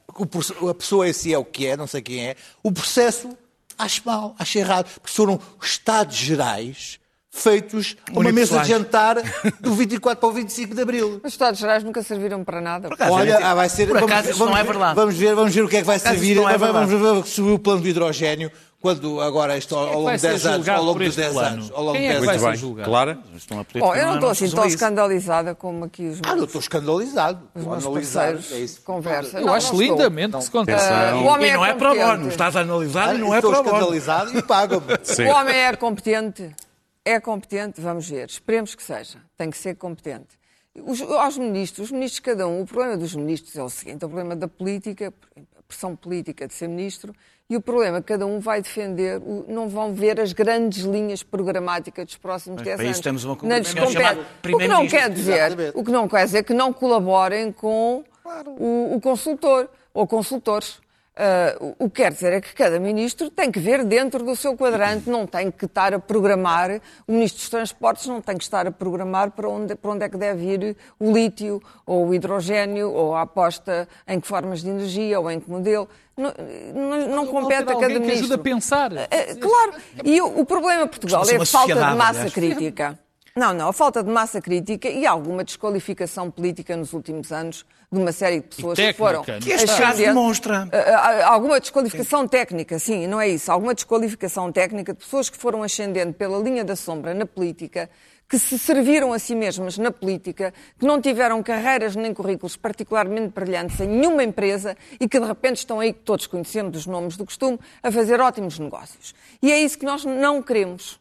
A pessoa em si é o que é, não sei quem é. O processo acho mal, acho errado. Porque foram Estados Gerais feitos uma mesa de jantar do 24 para o 25 de Abril. Os Estados Gerais nunca serviram para nada. acaso, Olha, é- ah, vai ser. por vamos, acaso, isso vamos não é ver- verdade. Vamos ver, vamos ver o que é que vai acaso, servir. é vamos ver subir o plano do hidrogênio quando agora isto ao, é ao longo vai de ser 10 anos. Ao longo este 10 plano? anos. Ao longo Quem de é que 10 vai anos. ser julgado? Clara? Isto não é Bom, eu não estou é assim tão escandalizada como aqui os Ah, eu meus, estou escandalizado. os Estou a meus parceiros É isso. conversam. Eu Não, acho não estou. lindamente que se contesta. Ah, Atenção. o homem E não é para competente. bono. Estás a analisar Ah, e não é estou para bono. escandalizado e pagam-me. Sim. O homem é competente? É competente? Vamos ver. Esperemos que seja. Tem que ser competente. Os, aos ministros, os ministros cada um, o problema dos ministros é o seguinte, é o problema da política, a pressão política de ser ministro, e o problema é que cada um vai defender, não vão ver as grandes linhas programáticas dos próximos Mas 10 para anos. isso temos uma Não lhes compete. O que não quer dizer, Exatamente. o que não quer dizer que não colaborem com o, o consultor ou consultores. Ah, o que quer dizer é que cada ministro tem que ver dentro do seu quadrante, não tem que estar a programar, o ministro dos Transportes não tem que estar a programar para onde, para onde é que deve ir o lítio, ou o hidrogênio, ou a aposta em que formas de energia, ou em que modelo. Não, não, não compete a cada alguém que ministro. ajuda a pensar. É, claro, e o, o problema de Portugal é a falta de massa aliás. crítica. Não, não, a falta de massa crítica e alguma desqualificação política nos últimos anos de uma série de pessoas que foram. que este caso ascendentes. demonstra. Ah, ah, Alguma desqualificação técnica, sim, não é isso. Alguma desqualificação técnica de pessoas que foram ascendendo pela linha da sombra na política, que se serviram a si mesmas na política, que não tiveram carreiras nem currículos particularmente brilhantes em nenhuma empresa e que de repente estão aí, que todos conhecemos os nomes do costume, a fazer ótimos negócios. E é isso que nós não queremos.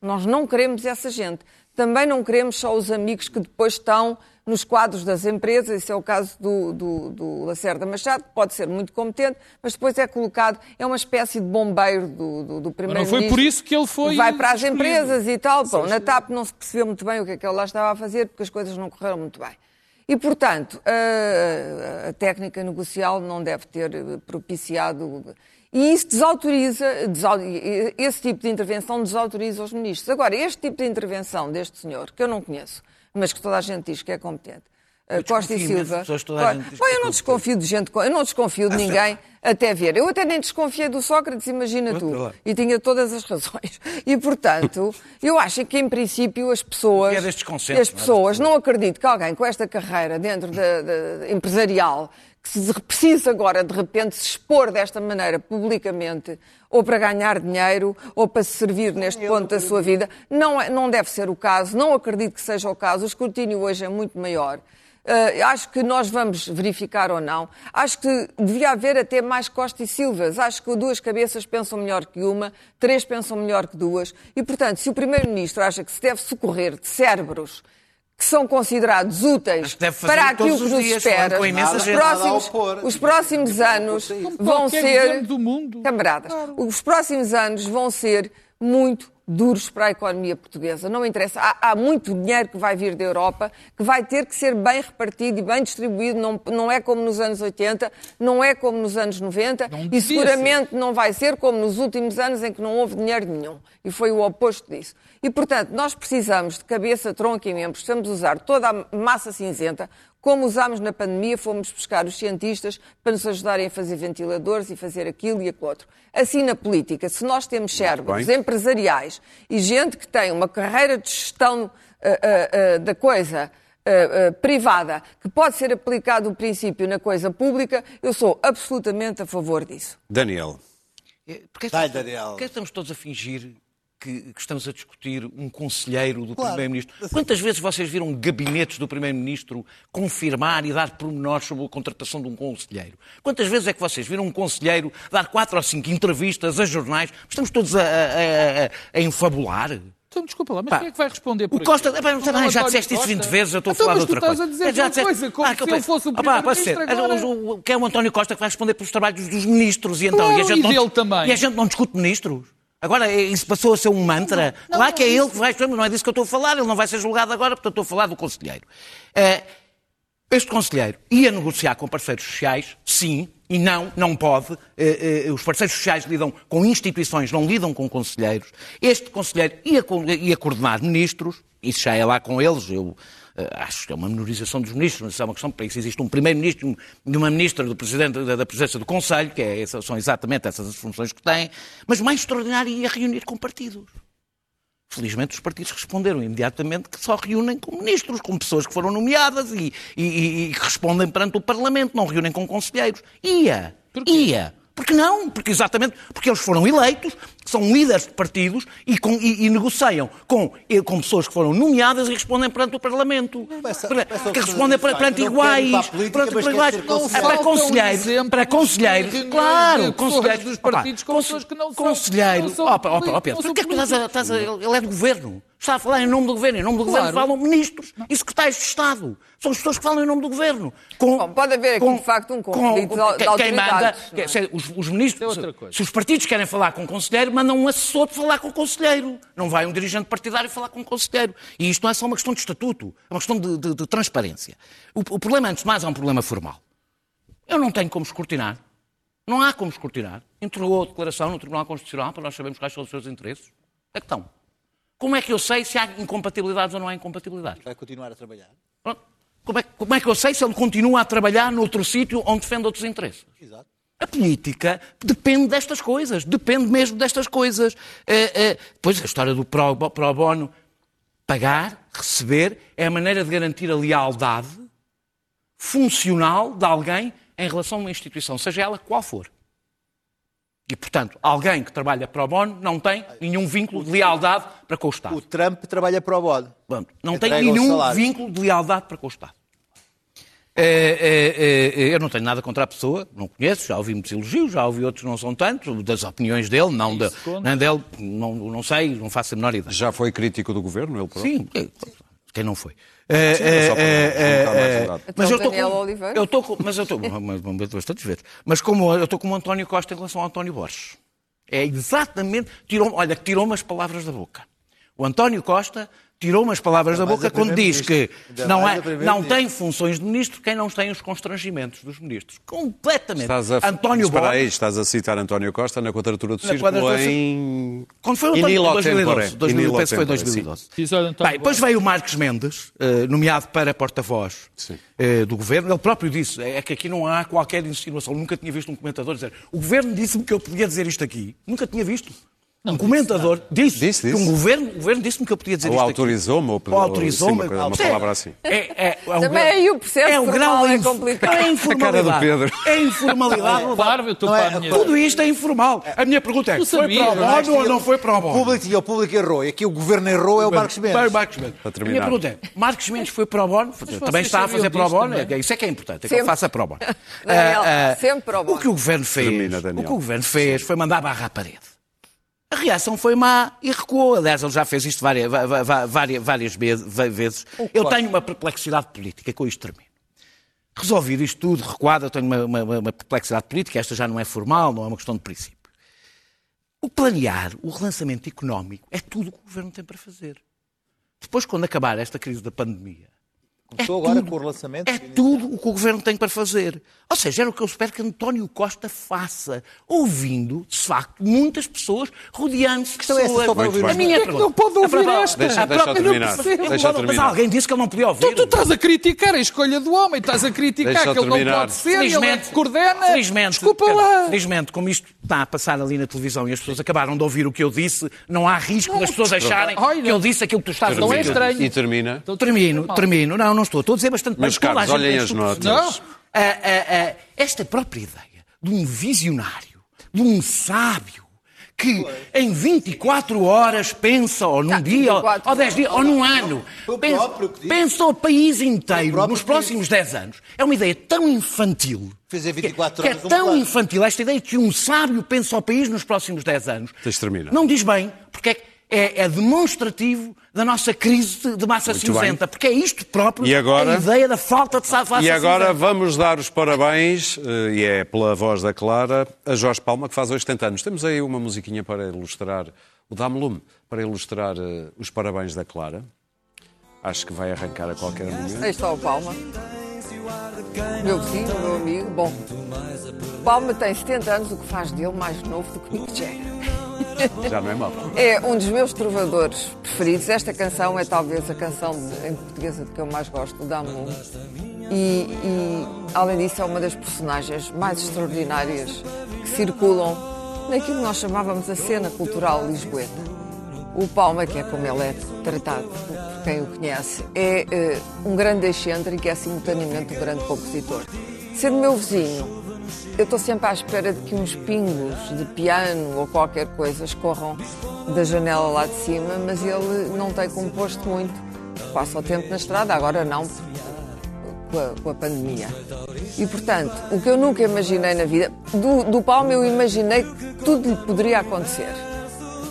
Nós não queremos essa gente. Também não queremos só os amigos que depois estão nos quadros das empresas. Esse é o caso do, do, do Lacerda Machado, que pode ser muito competente, mas depois é colocado, é uma espécie de bombeiro do, do, do Mas primeiro-ministro. não foi por isso que ele foi. Vai para as escolhido. empresas e tal. Bom, na TAP não se percebeu muito bem o que é que ele lá estava a fazer, porque as coisas não correram muito bem. E, portanto, a, a técnica negocial não deve ter eh, propiciado. E isso desautoriza, desau- esse tipo de intervenção desautoriza os ministros. Agora, este tipo de intervenção deste senhor, que eu não conheço, mas que toda a gente diz que é competente, eh, Costa e Silva. Bom, é eu não desconfio de gente, eu não desconfio de ninguém até ver. Eu até nem desconfiei do Sócrates, imagina tu. E tinha todas as razões. E, portanto, eu acho que, em princípio, as pessoas. É as não é? pessoas, não acredito que alguém com esta carreira dentro da, da- empresarial, que se precisa agora, de repente, se expor desta maneira publicamente, ou para ganhar dinheiro, ou para se servir neste ponto da sua vida. Não, é- não deve ser o caso, não acredito que seja o caso. O escrutínio hoje é muito maior. Uh, acho que nós vamos verificar ou não. Acho que devia haver até mais Costa e Silvas. Acho que duas cabeças pensam melhor que uma, três pensam melhor que duas. E, portanto, se o Primeiro-Ministro acha que se deve socorrer de cérebros que são considerados úteis para aquilo que os nos dias, espera, os próximos, os próximos anos vão ser do mundo. camaradas. Os próximos anos vão ser muito duros para a economia portuguesa. Não interessa. Há, há muito dinheiro que vai vir da Europa, que vai ter que ser bem repartido e bem distribuído. Não, não é como nos anos 80, não é como nos anos 90 Não e seguramente não vai ser como nos últimos anos em que não houve dinheiro nenhum. E foi o oposto disso. E, portanto, nós precisamos de cabeça, tronco e membros, precisamos usar toda a massa cinzenta, como usámos na pandemia, fomos buscar os cientistas para nos ajudarem a fazer ventiladores e fazer aquilo e aquilo outro. Assim na política, se nós temos cérebros empresariais e gente que tem uma carreira de gestão ah, ah, da coisa privada, que pode ser aplicado o princípio na coisa pública, eu sou absolutamente a favor disso. Daniel. É, Porquê, Vai, estamos- Daniel. porquê estamos todos a fingir que, que estamos a discutir um conselheiro do Claro. Primeiro-Ministro? Quantas vezes vocês viram gabinetes do Primeiro-Ministro confirmar e dar pormenores sobre a contratação de um conselheiro? Quantas vezes é que vocês viram um conselheiro dar quatro ou cinco entrevistas a jornais? Estamos todos a, a- a- a- a enfabular? Então, desculpa lá, mas Pá, quem é que vai responder por O Costa, é bem, já disseste isso Costa? 20 vezes, eu estou a Então, falar de mas tu outra estás coisa. a dizer É, já uma disseste- coisa, como Ah, se que eu fosse o Ah, pá, pode ser. primeiro-ministro agora. O- o- Que é o António Costa que vai responder pelos trabalhos dos ministros e então Claro, e a gente e não, dele também. E a gente não discute ministros. Agora é- isso passou a ser um mantra. Não, claro não, que é isso- ele que vai não é disso que eu estou a falar, ele não vai ser julgado agora, portanto estou a falar do conselheiro. Eh, este conselheiro ia negociar com parceiros sociais, sim, e não, não pode. Eh, eh, os parceiros sociais lidam com instituições, não lidam com conselheiros. Este conselheiro ia, ia coordenar ministros, isso já é lá com eles, eu acho que é uma menorização dos ministros, mas é uma questão, para isso existe um primeiro-ministro e uma ministra do presidente, da, presidência do Conselho, que é, são exatamente essas as funções que têm, mas mais extraordinário ia reunir com partidos. Felizmente os partidos responderam imediatamente que só reúnem com ministros, com pessoas que foram nomeadas e, e- e- respondem perante o Parlamento, não reúnem com conselheiros. Ia, ia. Porque não? Porque exatamente porque eles foram eleitos, são líderes de partidos e, com- e- e negociam com, com pessoas que foram nomeadas e respondem perante o Parlamento. Peça- Para- peça que respondem para, perante iguais. para política, perante- para iguais. É conselheiro. para Faltam conselheiros. Para conselheiros. Claro, conselheiros. dos Opa, partidos com conse- pessoas que não são- Conselheiro. são ó, Pedro, políticos, não porquê é que tu estás a, estás a- Ele é do governo. Está a falar em nome do governo. Em nome do Claro. governo falam ministros e secretários de Estado. São as pessoas que falam em nome do governo. Com- Bom, pode haver aqui, de facto, um conflito de- de quem- Quem manda, é? os, os ministros, É coisa. se os partidos querem falar com o conselheiro, mandam um assessor de falar com o conselheiro. Não vai um dirigente partidário falar com o conselheiro. E isto não é só uma questão de estatuto, é uma questão de, de- de transparência. O, o problema, antes de mais, é um problema formal. Eu não tenho como escrutinar. Não há como escrutinar. Entregou a declaração no Tribunal Constitucional para nós sabermos quais são os seus interesses. É que estão. Como é que eu sei se há incompatibilidades ou não há incompatibilidades? Vai continuar a trabalhar. Pronto. Como é, como é que eu sei se ele continua a trabalhar noutro sítio onde defende outros interesses? Exato. A política depende destas coisas, depende mesmo destas coisas. É, é, depois a história do pro, pro bono, pagar, receber, é a maneira de garantir a lealdade funcional de alguém em relação a uma instituição, seja ela qual for. E, portanto, alguém que trabalha pro bono não tem nenhum vínculo de lealdade para com o Estado. O Trump trabalha para o. Pronto, não tem Entrega o nenhum vínculo de lealdade para com o Estado. É, é, é, eu não tenho nada contra a pessoa, não conheço, já ouvi muitos elogios, já ouvi outros que não são tantos, das opiniões dele, não, da, conta. nem dele, não, não sei, não faço a menor ideia. Já foi crítico do governo, ele próprio? Sim, é, quem não foi? É, é, é, um é, mas eu estou Daniel com, Oliveira? eu estou com, mas eu estou mas- mas bastantes vezes. Mas como eu estou como o António Costa em relação ao António Borges. É exatamente, tirou, olha, tirou-me as palavras da boca. O António Costa tirou-me as palavras da boca quando diz que não, é, não tem funções de ministro quem não tem os constrangimentos dos ministros. Completamente. Estás a... António Espera aí, Borges, estás a citar António Costa na quadratura do círculo quadratura em... quando foi o António, illo 2012, tempore. 2012, In illo penso que foi tempore, 2012. Diz, olha, António Bem, depois veio o Marcos Mendes, eh, nomeado para porta-voz eh, do governo. Ele próprio disse: é que aqui não há qualquer insinuação. Nunca tinha visto um comentador dizer: o governo disse-me que eu podia dizer isto aqui. Nunca tinha visto. Um comentador disse, Disse, que disse. um governo, o governo disse-me que eu podia dizer Ou isto autorizou-me, ou, autorizou-me. uma, coisa- uma é- palavra assim. É, é, é o Também aí o processo é o grau é complicado. É informalidade. A cara do Pedro. É informalidade. Claro, eu estou Não para é- a minha. Tudo isto é informal. A minha pergunta é: Tu foi sabias, para o não é? bono ou não foi para o O público, e o público errou. E aqui o governo errou é o Marcos Vai o Mendes. Marcos Mendes. Para A terminar. minha pergunta é: Marcos Mendes foi para o bono? Também está a fazer para o também? Isso é que é importante, é que ele faça para o bono. Daniel, Ah, ah, sempre para o. O o o que o governo fez foi mandar barra à parede. A reação foi má e recuou. Aliás, ele já fez isto várias, várias, várias vezes. Eu tenho uma perplexidade política, com isto termino. Resolvido isto tudo, recuado, eu tenho uma, uma- uma perplexidade política, esta já não é formal, não é uma questão de princípio. O planear, o relançamento económico, é tudo o que o governo tem para fazer. Depois, quando acabar esta crise da pandemia, Começou é agora tudo. com o relançamento. É tudo o que o governo tem para fazer. Ou seja, era o que eu espero que António Costa faça, ouvindo, de facto, muitas pessoas, rodeando-se de é essa, pessoas. só para ouvir a minha que pergunta. não pode ouvir A própria- esta? Deixa- a deixa própria- terminar. não. Deixa Mas terminar. alguém disse que ele não podia ouvir. Tu, tu estás a criticar a escolha do homem, estás a criticar Deixa que ele não pode ser, ele é que coordena. felizmente, Desculpa lá. felizmente, como isto está a passar ali na televisão e as pessoas acabaram de ouvir o que eu disse, não há risco das pessoas acharem Olha, que eu disse aquilo que tu estás a não é dizer. estranho. E termina. Então, Termino, termino. Não, não estou. Estou a dizer bastante Meus bem. A caros, gente olhem tem as notas. percepção. Ah, ah, ah, esta própria ideia de um visionário, de um sábio, que em 24 horas pensa, ou num Ah, dia, ou, 24 ou 10 dias, ou num ano, pensa, que pensa o país inteiro nos que próximos 10 anos. É uma ideia tão infantil. Fez em 24 que é horas um tão plano. infantil esta ideia de que um sábio pensa o país nos próximos 10 anos. Tens. Não diz bem, porque é, é- é demonstrativo da nossa crise de, de massa Muito cinzenta, porque é isto próprio, E agora? a ideia da falta de sa- massa E agora cinzenta. vamos dar os parabéns, eh, e é pela voz da Clara, a Jorge Palma, que faz hoje 70 anos. Temos aí uma musiquinha para ilustrar, o Dame Lume, para ilustrar eh, os parabéns da Clara. Acho que vai arrancar a qualquer momento. Aí está o Palma. Meu vizinho, meu amigo. Bom, Palma tem 70 anos, o que faz dele mais novo do que Mick Jagger. Já não é mal. É um dos meus trovadores preferidos. Esta canção é talvez a canção de- em portuguesa de que eu mais gosto, Dame Lume. E, e, além disso, é uma das personagens mais extraordinárias que circulam naquilo que nós chamávamos a cena cultural lisboeta. O Palma, que é como ele é tratado por quem o conhece, é eh, um grande excêntrico e é simultaneamente um grande compositor. Sendo meu vizinho, eu estou sempre à espera de que uns pingos de piano ou qualquer coisa escorram da janela lá de cima, mas ele não tem composto muito. Passa o tempo na estrada, agora não, com a, com a pandemia. E, portanto, o que eu nunca imaginei na vida, do, do Palma eu imaginei que tudo lhe poderia acontecer.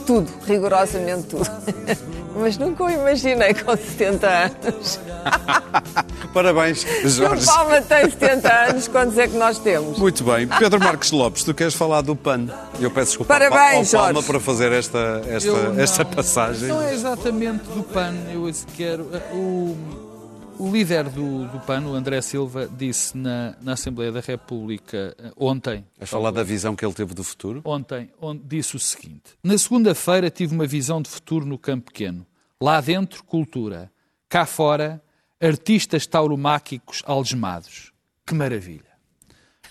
Tudo, rigorosamente tudo. Mas nunca o imaginei com 70 anos. Parabéns, O Jorge. Palma tem 70 anos, quantos é que nós temos? Muito bem. Pedro Marques Lopes, tu queres falar do PAN? Eu peço desculpa Parabéns, ao Palma Jorge. para fazer esta, esta, não- esta passagem. Não é exatamente do PAN, eu quero. O, o líder do, do PAN, o André Silva, disse na, na Assembleia da República eh, ontem, A falar da visão que ele teve do futuro? ontem, onde disse o seguinte: Na segunda-feira tive uma visão de futuro no campo pequeno. Lá dentro, cultura. Cá fora, artistas tauromáquicos algemados. Que maravilha.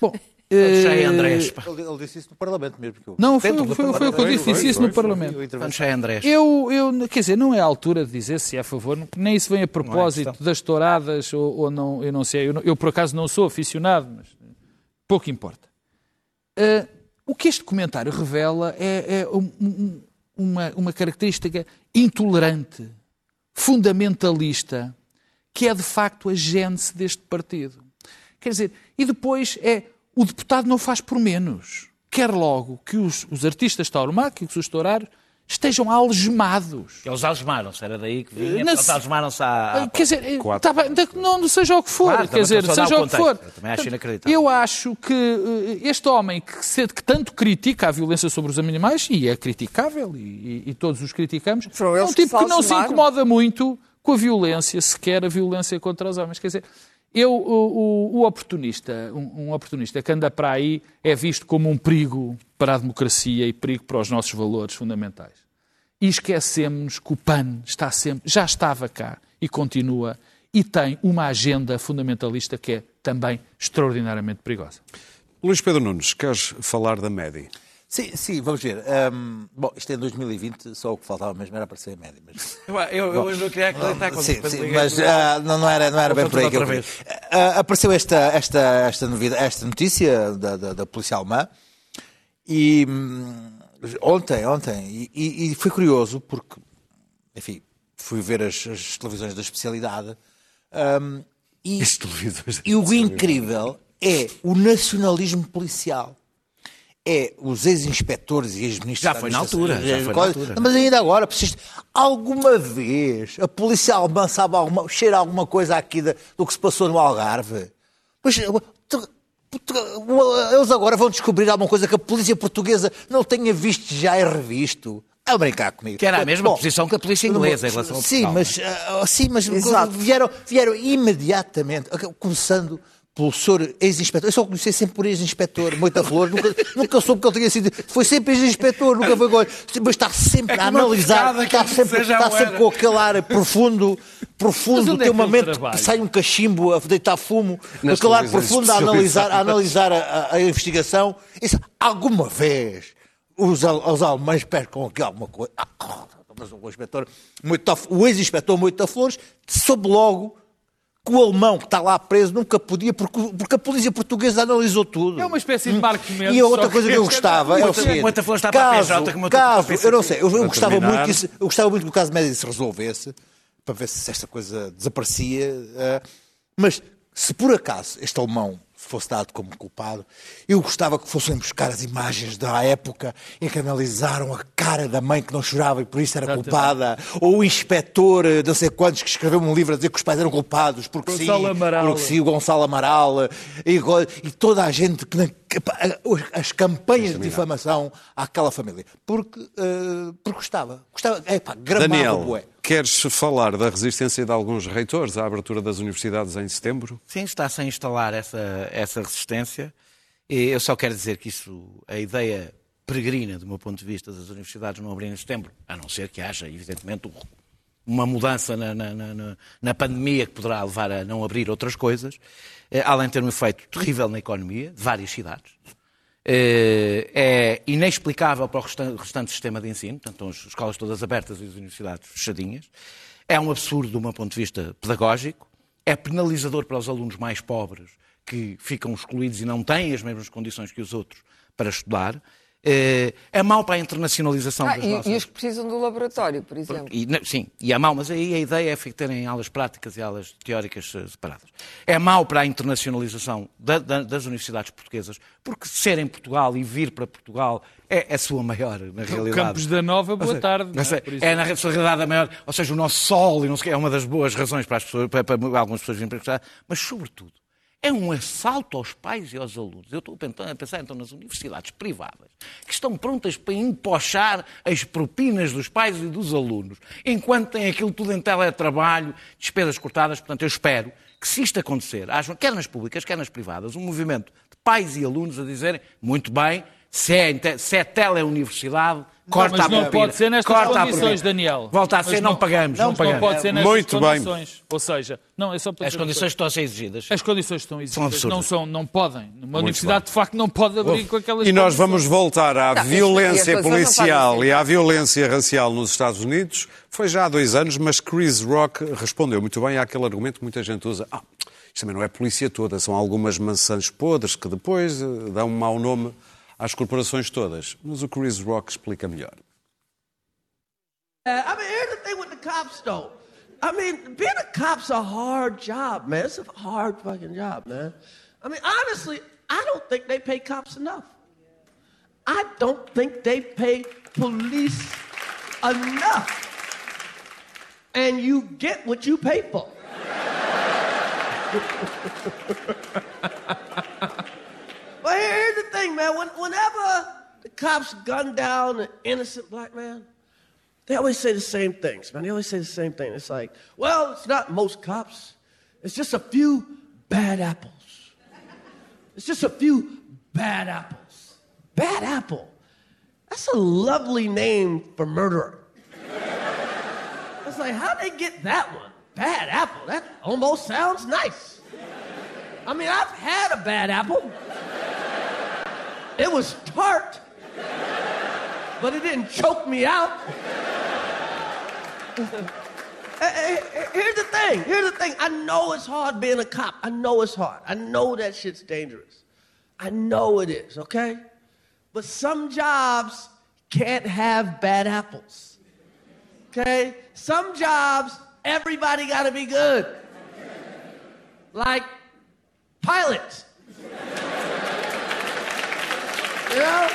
Bom. Cheio eh, Andrés. pá. Ele, ele disse isso no Parlamento mesmo. Que eu... Não, foi, do foi, foi o que eu disse, disse isso no Parlamento. Cheio Andrés. Eu, eu, quer dizer, não é a altura de dizer se é a favor, nem isso vem a propósito questão. das touradas ou, ou não, eu não sei. Eu, eu, por acaso não sou aficionado, mas pouco importa. Ah, o que este comentário revela é, é um- um- uma, uma característica intolerante, fundamentalista, que é de facto a gênese deste partido. Quer dizer, e depois é o deputado não faz por menos. Quer logo que os, os artistas tauromáquicos, os tourários, estejam algemados. Eles algemaram-se, era daí que vinha. Na- Eles algemaram-se à. à- Quer dizer, Quatro. tá bem, da- não seja o que for, Claro, quer dizer, seja o o que for. Eu também acho inacreditável. Eu acho que eh, este homem que, que tanto critica a violência sobre os animais, e é criticável, e, e- e todos os criticamos, é um que tipo se que não se incomoda muito com a violência, sequer a violência contra os homens. Quer dizer, eu, o, o- o oportunista, um, um oportunista que anda para aí é visto como um perigo para a democracia e perigo para os nossos valores fundamentais. E esquecemos que o PAN está sempre, já estava cá e continua e tem uma agenda fundamentalista que é também extraordinariamente perigosa. Luís Pedro Nunes, queres falar da MEDI? Sim, sim, vamos ver. Hum, bom, isto é em 2020, só o que faltava mesmo era aparecer em média. Mas... Eu, eu, eu hoje não queria acreditar quando Sim, sim, mas ah, não, não era, não era bem por aí que eu queria. Ah, apareceu esta, esta, esta, novidade, esta notícia da, da, da polícia alemã e hum, ontem, ontem, e, e- e foi curioso porque, enfim, fui ver as, as televisões da especialidade hum, e, As televisões da e o incrível é o nacionalismo policial. É os ex-inspectores e ex-ministros Já foi na altura, já foi na altura. Mas ainda agora, preciso... alguma vez a polícia alemã sabe alguma, cheira alguma coisa aqui da- do que se passou no Algarve? Pois, eles agora vão descobrir alguma coisa que a polícia portuguesa não tenha visto já e revisto. A brincar comigo. Que era a mesma Bom, posição que a polícia inglesa em relação ao Sim, Portugal, mas, ah, sim, mas Exato. vieram, vieram imediatamente, começando pelo senhor ex-inspetor. Eu só o conheci sempre por ex-inspetor, Moita Flor. Nunca, nunca soube que ele tinha sido. Foi sempre ex-inspetor, nunca foi agora. Mas está sempre É a analisar. Está sempre, está sempre com aquele ar profundo, profundo. É Tem um que ele momento trabalha? que sai um cachimbo a deitar fumo, Nas aquele ar profundo a analisar, a, analisar a, a- a investigação. Isso, alguma vez os, os alemães percam aqui alguma coisa. Ah, mas o inspetor, Moita- o ex-inspetor Moita Flores soube logo que o alemão que está lá preso nunca podia, porque, porque a polícia portuguesa analisou tudo. É uma espécie de Marco Mendes, E a outra coisa que que eu gostava é o seguinte: está para a caso, PJ, caso, eu não sei, eu, eu gostava terminar. muito que isso, eu gostava muito que o caso médico se resolvesse, para ver se esta coisa desaparecia. eh, mas se por acaso este alemão fosse dado como culpado, eu gostava que fossem buscar as imagens da época em que analisaram a cara da mãe que não chorava e por isso era culpada, ou o inspetor, eh, não sei quantos, que escreveu um livro a dizer que os pais eram culpados, porque Gonçalo sim, Amaral. porque sim, o Gonçalo Amaral, eh, e, e toda a gente, que, as campanhas de difamação àquela família, porque, eh, porque gostava, gostava, é pá, gramava Daniel, bué. queres falar da resistência de alguns reitores à abertura das universidades em setembro? Sim, está-se a instalar essa, essa resistência. E eu só quero dizer que isso, a ideia peregrina, do meu ponto de vista, das universidades não abrirem em setembro, a não ser que haja, evidentemente, um- uma mudança na, na- na- na- pandemia que poderá levar a não abrir outras coisas, eh, além de ter um efeito terrível na economia de várias cidades. Eh, É inexplicável para o restan- restante sistema de ensino, portanto, as escolas todas abertas e as universidades fechadinhas. É um absurdo do meu ponto de vista pedagógico. É penalizador para os alunos mais pobres que ficam excluídos e não têm as mesmas condições que os outros para estudar. Eh, É mau para a internacionalização Ah, das e, nossas... e os que precisam do laboratório, por exemplo. E, não, sim, e é mau, mas aí a ideia é terem aulas práticas e aulas teóricas eh, separadas. É mau para a internacionalização da- da- das universidades portuguesas, porque ser em Portugal e vir para Portugal é a sua maior, na realidade. Campos da Nova, boa seja, tarde. não isso- É, na sua realidade a maior, ou seja, o nosso sol e não sei, é uma das boas razões para, as pessoas, para, para algumas pessoas virem para cá, mas sobretudo é um assalto aos pais e aos alunos. Eu estou a pensar, então nas universidades privadas que estão prontas para empochar as propinas dos pais e dos alunos, enquanto têm aquilo tudo em teletrabalho, despesas cortadas. Portanto, eu espero que se isto acontecer, haja, quer nas públicas, quer nas privadas, um movimento de pais e alunos a dizerem, muito bem, se é, se é teleuniversidade, corta mas a não pode ser nestas Corta condições. Daniel. Volta a ser, não, pagamos, não, Não, pagamos. pode ser nestas Muito bem. condições. Ou seja, não, é só para As condições coisa. estão a ser exigidas. As condições estão São exigidas, absurdas. não, são, não podem. Uma universidade, de facto, não pode abrir com aquelas E nós vamos voltar à Não, violência não policial e à violência racial nos Estados Unidos. Foi já há dois anos, mas Chris Rock respondeu muito bem àquele argumento que muita gente usa. Ah, isto também não é polícia toda, são algumas maçãs podres que depois eh, dão um mau nome às corporações todas. Mas o Chris Rock explica melhor. Uh, I mean, here's the thing with the cops, though. I mean, being a cop's a hard job, man. It's a hard fucking job, man. I mean, honestly, I don't think they pay cops enough. I don't think they pay police enough. And you get what you pay for. the thing, man. When, whenever the cops gun down an innocent black man, they always say the same things, man. They always say the same thing. It's like, well, it's not most cops. It's just a few bad apples. It's just a few bad apples. Bad apple. That's a lovely name for murderer. It's like, how'd they get that one? Bad apple. That almost sounds nice. I mean, I've had a bad apple. It was tart. but it didn't choke me out. Here's the thing. Here's the thing. I know it's hard being a cop. I know it's hard. I know that shit's dangerous. I know it is, okay? But some jobs can't have bad apples. Okay? Some jobs, everybody got to be good. Like pilots. You know?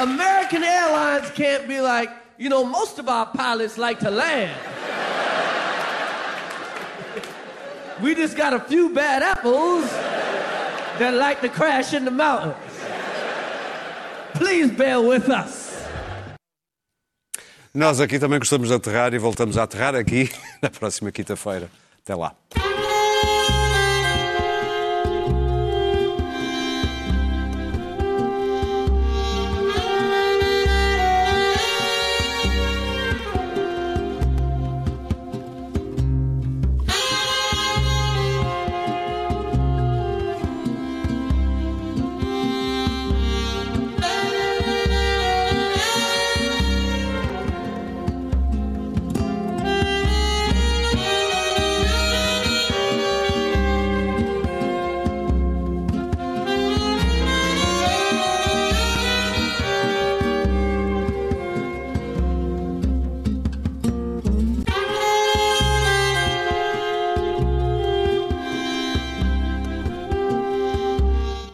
American Airlines can't be like, you know, most of our pilots like to land. we just got a few bad apples that like to crash in the mountains. Please bear with us. Nós aqui também gostamos de aterrar e voltamos a aterrar aqui na próxima quinta-feira. Até lá.